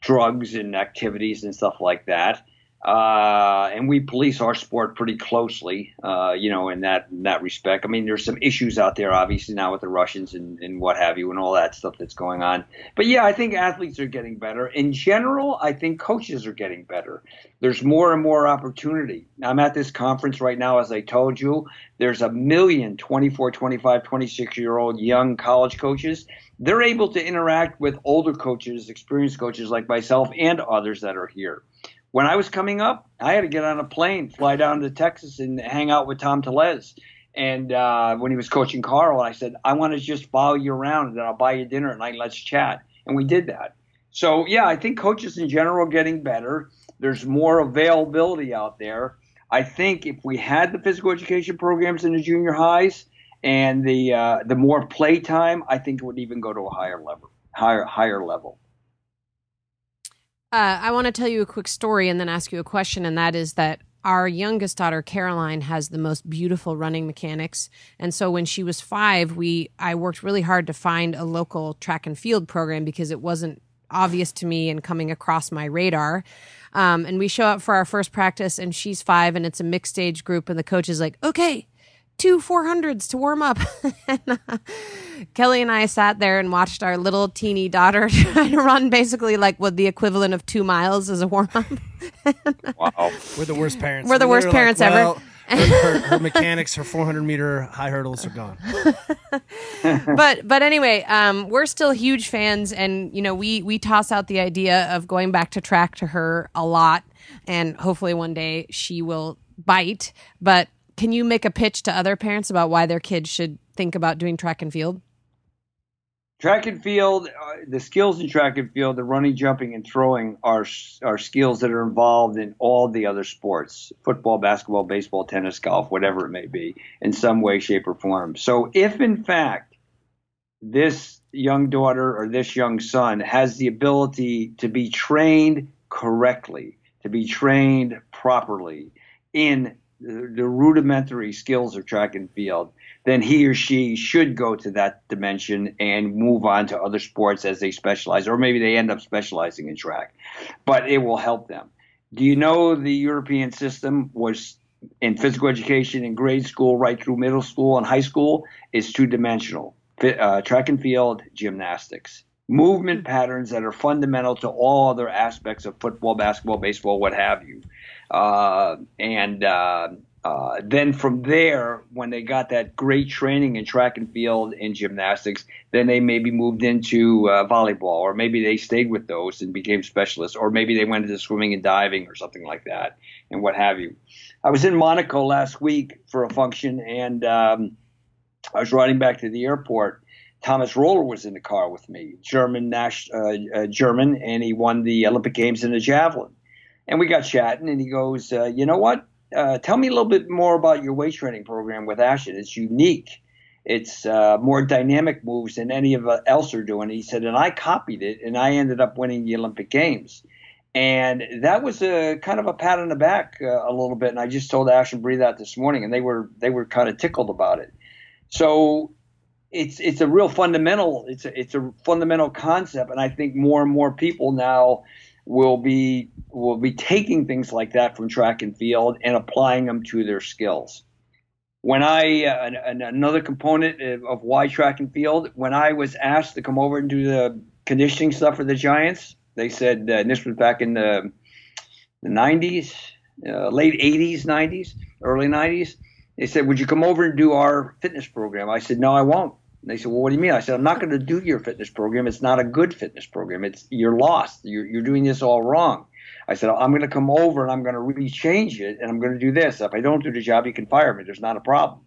S4: drugs and activities and stuff like that. Uh, and we police our sport pretty closely, uh, you know, in that in that respect. I mean, there's some issues out there, obviously now with the Russians and, and what have you, and all that stuff that's going on. But yeah, I think athletes are getting better. In general, I think coaches are getting better. There's more and more opportunity. I'm at this conference right now, as I told you. There's a million 24, 25, 26 year old young college coaches. They're able to interact with older coaches, experienced coaches like myself and others that are here. When I was coming up, I had to get on a plane, fly down to Texas, and hang out with Tom Tellez. And uh, when he was coaching Carl, I said, I want to just follow you around and then I'll buy you dinner at night. Let's chat. And we did that. So, yeah, I think coaches in general are getting better. There's more availability out there. I think if we had the physical education programs in the junior highs and the uh, the more play time, I think it would even go to a higher level. Higher higher level.
S2: Uh, I want to tell you a quick story and then ask you a question, and that is that our youngest daughter Caroline has the most beautiful running mechanics, and so when she was five, we I worked really hard to find a local track and field program because it wasn't obvious to me and coming across my radar. Um, and we show up for our first practice, and she's five, and it's a mixed age group, and the coach is like, "Okay, two 400s to warm up. and, uh, Kelly and I sat there and watched our little teeny daughter try to run basically like what the equivalent of two miles as a warm up.
S4: Wow.
S1: We're the worst parents.
S2: We're the worst
S1: They're
S2: parents ever.
S1: "Well, Her, her, her mechanics, her 400 meter high hurdles are gone.
S2: but but anyway, um, we're still huge fans, and you know we we toss out the idea of going back to track to her a lot, and hopefully one day she will bite. But can you make a pitch to other parents about why their kids should think about doing track and field?
S4: Track and field, uh, the skills in track and field, the running, jumping, and throwing are are skills that are involved in all the other sports: football, basketball, baseball, tennis, golf, whatever it may be, in some way, shape, or form. So, if in fact this young daughter or this young son has the ability to be trained correctly, to be trained properly in the, rudimentary skills of track and field, then he or she should go to that dimension and move on to other sports as they specialize, or maybe they end up specializing in track. But it will help them. Do you know the European system was in physical education in grade school, right through middle school and high school, is two dimensional uh, track and field, gymnastics. Movement patterns that are fundamental to all other aspects of football, basketball, baseball, what have you. Uh, and uh, uh, then from there, when they got that great training in track and field and gymnastics, then they maybe moved into uh, volleyball, or maybe they stayed with those and became specialists, or maybe they went into swimming and diving or something like that, and what have you. I was in Monaco last week for a function, and um, I was riding back to the airport. Thomas Röhler was in the car with me, German, Nash, uh, German, and he won the Olympic Games in the javelin. And we got chatting, and he goes, uh, "You know what? Uh, tell me a little bit more about your weight training program with Ashton. It's unique. It's uh, more dynamic moves than any of uh, else are doing." He said, and I copied it, and I ended up winning the Olympic Games. And that was a kind of a pat on the back uh, a little bit. And I just told Ashton Bree that this morning, and they were they were kind of tickled about it. So it's it's a real fundamental it's a it's a fundamental concept, and I think more and more people now will be will be taking things like that from track and field and applying them to their skills. When I uh, an, another component of, of why track and field, when I was asked to come over and do the conditioning stuff for the Giants, they said, uh, this was back in the the 90s, uh, late 80s, 90s, early 90s. They said, "Would you come over and do our fitness program?" I said, "No, I won't." And they said, "Well, what do you mean?" I said, "I'm not going to do your fitness program. It's not a good fitness program. It's you're lost. You're you're doing this all wrong." I said, "I'm going to come over and I'm going to really change it, and I'm going to do this. If I don't do the job, you can fire me. There's not a problem."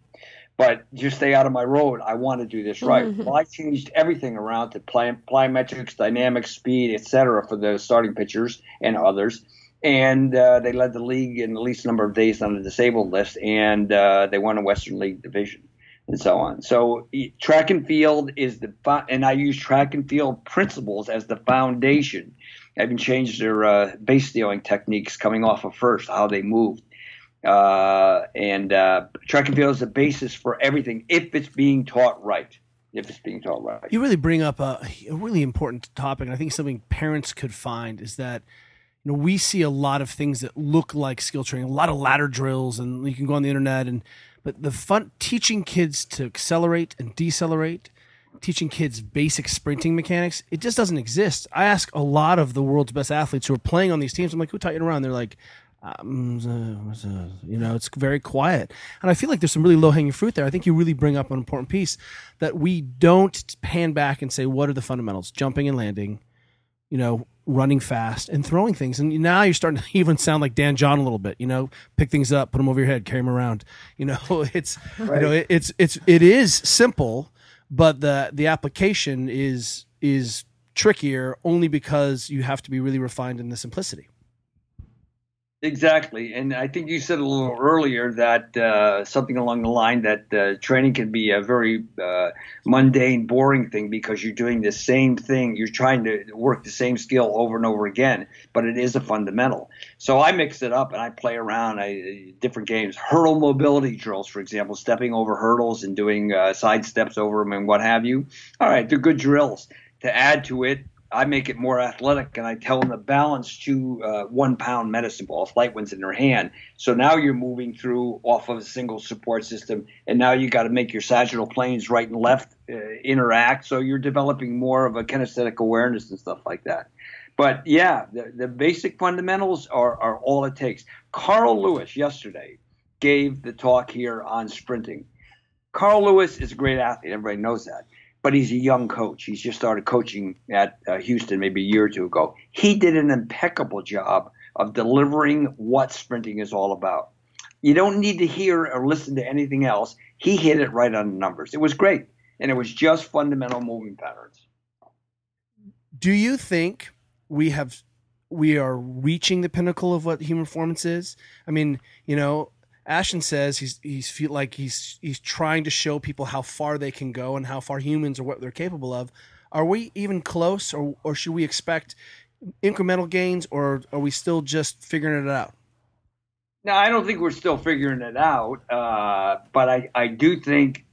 S4: But just stay out of my road. I want to do this right. Well, I changed everything around to play, plyometrics, dynamics, speed, etc. for the starting pitchers and others and uh, they led the league in the least number of days on the disabled list, and uh, they won a Western League division, and so on. So track and field is the and I use track and field principles as the foundation. I even changed their uh, base stealing techniques coming off of first, how they moved. Uh, and uh, track and field is the basis for everything if it's being taught right. If it's being taught right.
S1: You really bring up a, a really important topic, and I think something parents could find is that you know we see a lot of things that look like skill training, a lot of ladder drills, and you can go on the internet and but the fun teaching kids to accelerate and decelerate, teaching kids basic sprinting mechanics, it just doesn't exist. I ask a lot of the world's best athletes who are playing on these teams, I'm like, who taught you to run? They're like, um, you know, it's very quiet. And I feel like there's some really low hanging fruit there. I think you really bring up an important piece that we don't pan back and say, what are the fundamentals? Jumping and landing, you know, running fast and throwing things. And now you're starting to even sound like Dan John a little bit, you know, pick things up, put them over your head, carry them around. You know, it's, you know, it, it's, it's, it is simple, but the, the application is, is trickier only because you have to be really refined in the simplicity.
S4: Exactly, and I think you said a little earlier that uh, something along the line that uh, training can be a very uh, mundane, boring thing because you're doing the same thing. You're trying to work the same skill over and over again, but it is a fundamental. So I mix it up and I play around. I different games, hurdle mobility drills, for example, stepping over hurdles and doing uh, side steps over them and what have you. All right, they're good drills. To add to it, I make it more athletic and I tell them to balance two uh, one pound medicine balls, light ones in their hand. So now you're moving through off of a single support system, and now you got to make your sagittal planes right and left uh, interact. So you're developing more of a kinesthetic awareness and stuff like that. But yeah, the, the basic fundamentals are, are all it takes. Carl Lewis yesterday gave the talk here on sprinting. Carl Lewis is a great athlete. Everybody knows that but he's a young coach. He's just started coaching at uh, Houston maybe a year or two ago. He did an impeccable job of delivering what sprinting is all about. You don't need to hear or listen to anything else. He hit it right on the numbers. It was great, and it was just fundamental moving patterns.
S1: Do you think we have we are reaching the pinnacle of what human performance is? I mean, you know, Ashton says he's he's feel like he's he's trying to show people how far they can go and how far humans are what they're capable of. Are we even close, or or should we expect incremental gains, or are we still just figuring it out?
S4: No, I don't think we're still figuring it out. Uh, but I, I do think,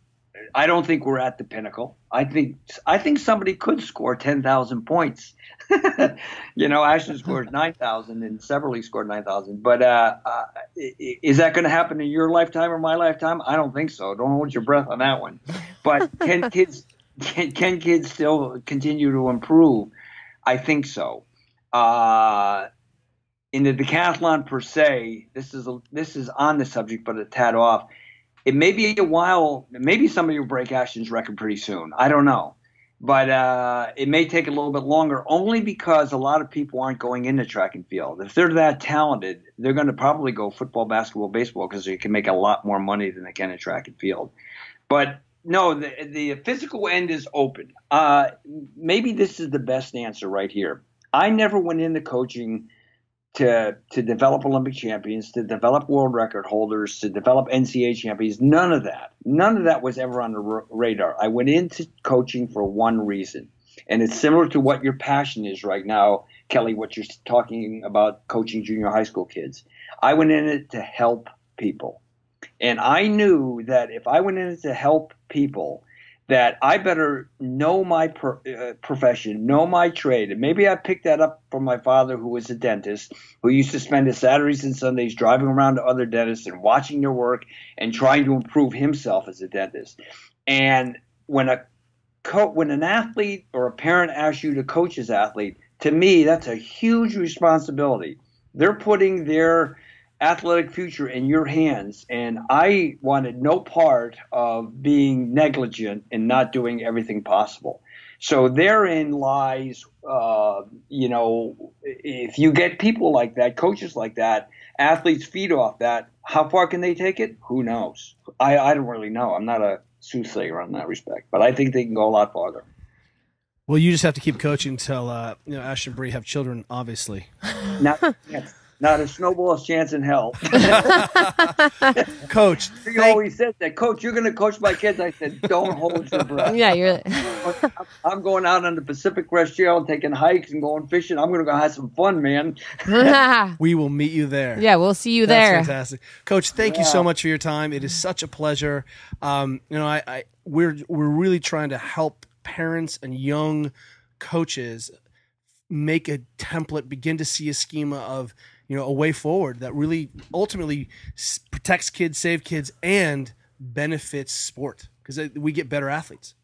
S4: I don't think we're at the pinnacle. I think, I think somebody could score ten thousand points. you know, Ashton scores nine thousand, and Šebrle scored nine thousand. But uh, uh, is that going to happen in your lifetime or my lifetime? I don't think so. Don't hold your breath on that one. But can kids, can, can kids still continue to improve? I think so. Uh, in the decathlon per se, this is a, this is on the subject, but a tad off. It may be a while. Maybe somebody will break Ashton's record pretty soon. I don't know, but uh, it may take a little bit longer, only because a lot of people aren't going into track and field. If they're that talented, they're going to probably go football, basketball, baseball because they can make a lot more money than they can in track and field. But no, the the physical end is open. Uh, maybe this is the best answer right here. I never went into coaching to to develop Olympic champions, to develop world record holders, to develop NCAA champions. None of that. None of that was ever on the r- radar. I went into coaching for one reason, and it's similar to what your passion is right now, Kelly. What you're talking about coaching junior high school kids. I went in it to help people, and I knew that if I went in it to help people, that I better know my per, uh, profession, know my trade. And maybe I picked that up from my father, who was a dentist, who used to spend his Saturdays and Sundays driving around to other dentists and watching their work and trying to improve himself as a dentist. And when a co- when an athlete or a parent asks you to coach his athlete, to me, that's a huge responsibility. They're putting their athletic future in your hands. And I wanted no part of being negligent and not doing everything possible. So therein lies, uh, you know, if you get people like that, coaches like that, athletes feed off that. How far can they take it? Who knows? I, I don't really know. I'm not a soothsayer in that respect, but I think they can go a lot farther.
S1: Well, you just have to keep coaching until uh, you know Ash and Bree have children. Obviously,
S4: Not, not a snowball's chance in hell.
S1: Coach.
S4: He
S1: thank-
S4: always said that, Coach, you're going to coach my kids. I said, don't hold your breath.
S2: Yeah, you're.
S4: I'm going out on the Pacific Crest Trail, taking hikes and going fishing. I'm going to go have some fun, man.
S1: we will meet you there.
S2: Yeah, we'll see you
S1: That's
S2: there.
S1: fantastic, Coach. Thank you so much for your time. It is such a pleasure. Um, you know, I, I we're we're really trying to help parents and young coaches make a template, begin to see a schema of you know a way forward that really ultimately s- protects kids, save kids, and benefits sport because we get better athletes.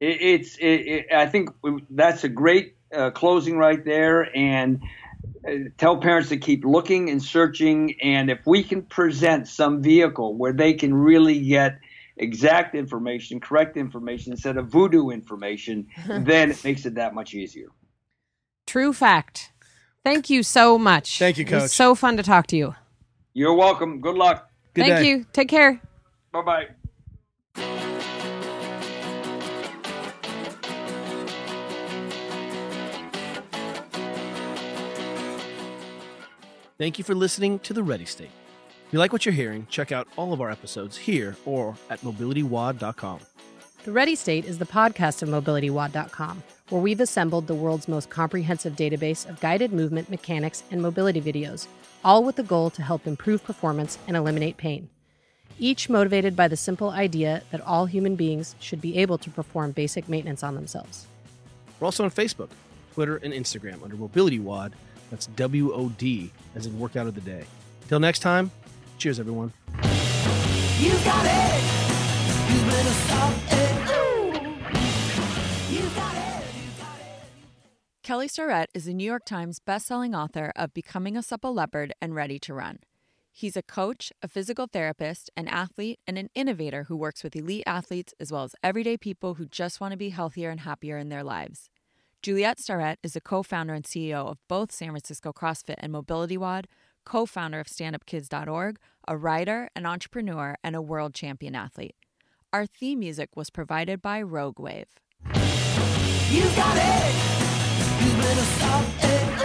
S4: It, it's, it, it, I think that's a great uh, closing right there. And uh, tell parents to keep looking and searching. And if we can present some vehicle where they can really get exact information, correct information instead of voodoo information, then it makes it that much easier.
S2: True fact. Thank you so much.
S1: Thank you,
S2: It was
S1: Coach.
S2: so fun to talk to you.
S4: You're welcome. Good luck.
S1: Good
S2: Thank
S1: day.
S2: you. Take care.
S4: Bye bye.
S1: Thank you for listening to The Ready State. If you like what you're hearing, check out all of our episodes here or at mobilitywod.com.
S2: The Ready State is the podcast of MobilityWOD.com, where we've assembled the world's most comprehensive database of guided movement, mechanics, and mobility videos, all with the goal to help improve performance and eliminate pain. Each motivated by the simple idea that all human beings should be able to perform basic maintenance on themselves.
S1: We're also on Facebook, Twitter, and Instagram under Mobility WOD. That's W O D, as in workout of the day. Till next time, cheers, everyone.
S5: Kelly Starrett is a New York Times bestselling author of Becoming a Supple Leopard and Ready to Run. He's a coach, a physical therapist, an athlete, and an innovator who works with elite athletes as well as everyday people who just want to be healthier and happier in their lives. Juliet Starrett is a co founder and CEO of both San Francisco CrossFit and Mobility WOD, co founder of StandUpKids.org, a writer, an entrepreneur, and a world champion athlete. Our theme music was provided by Rogue Wave.
S3: You got it. You better stop it.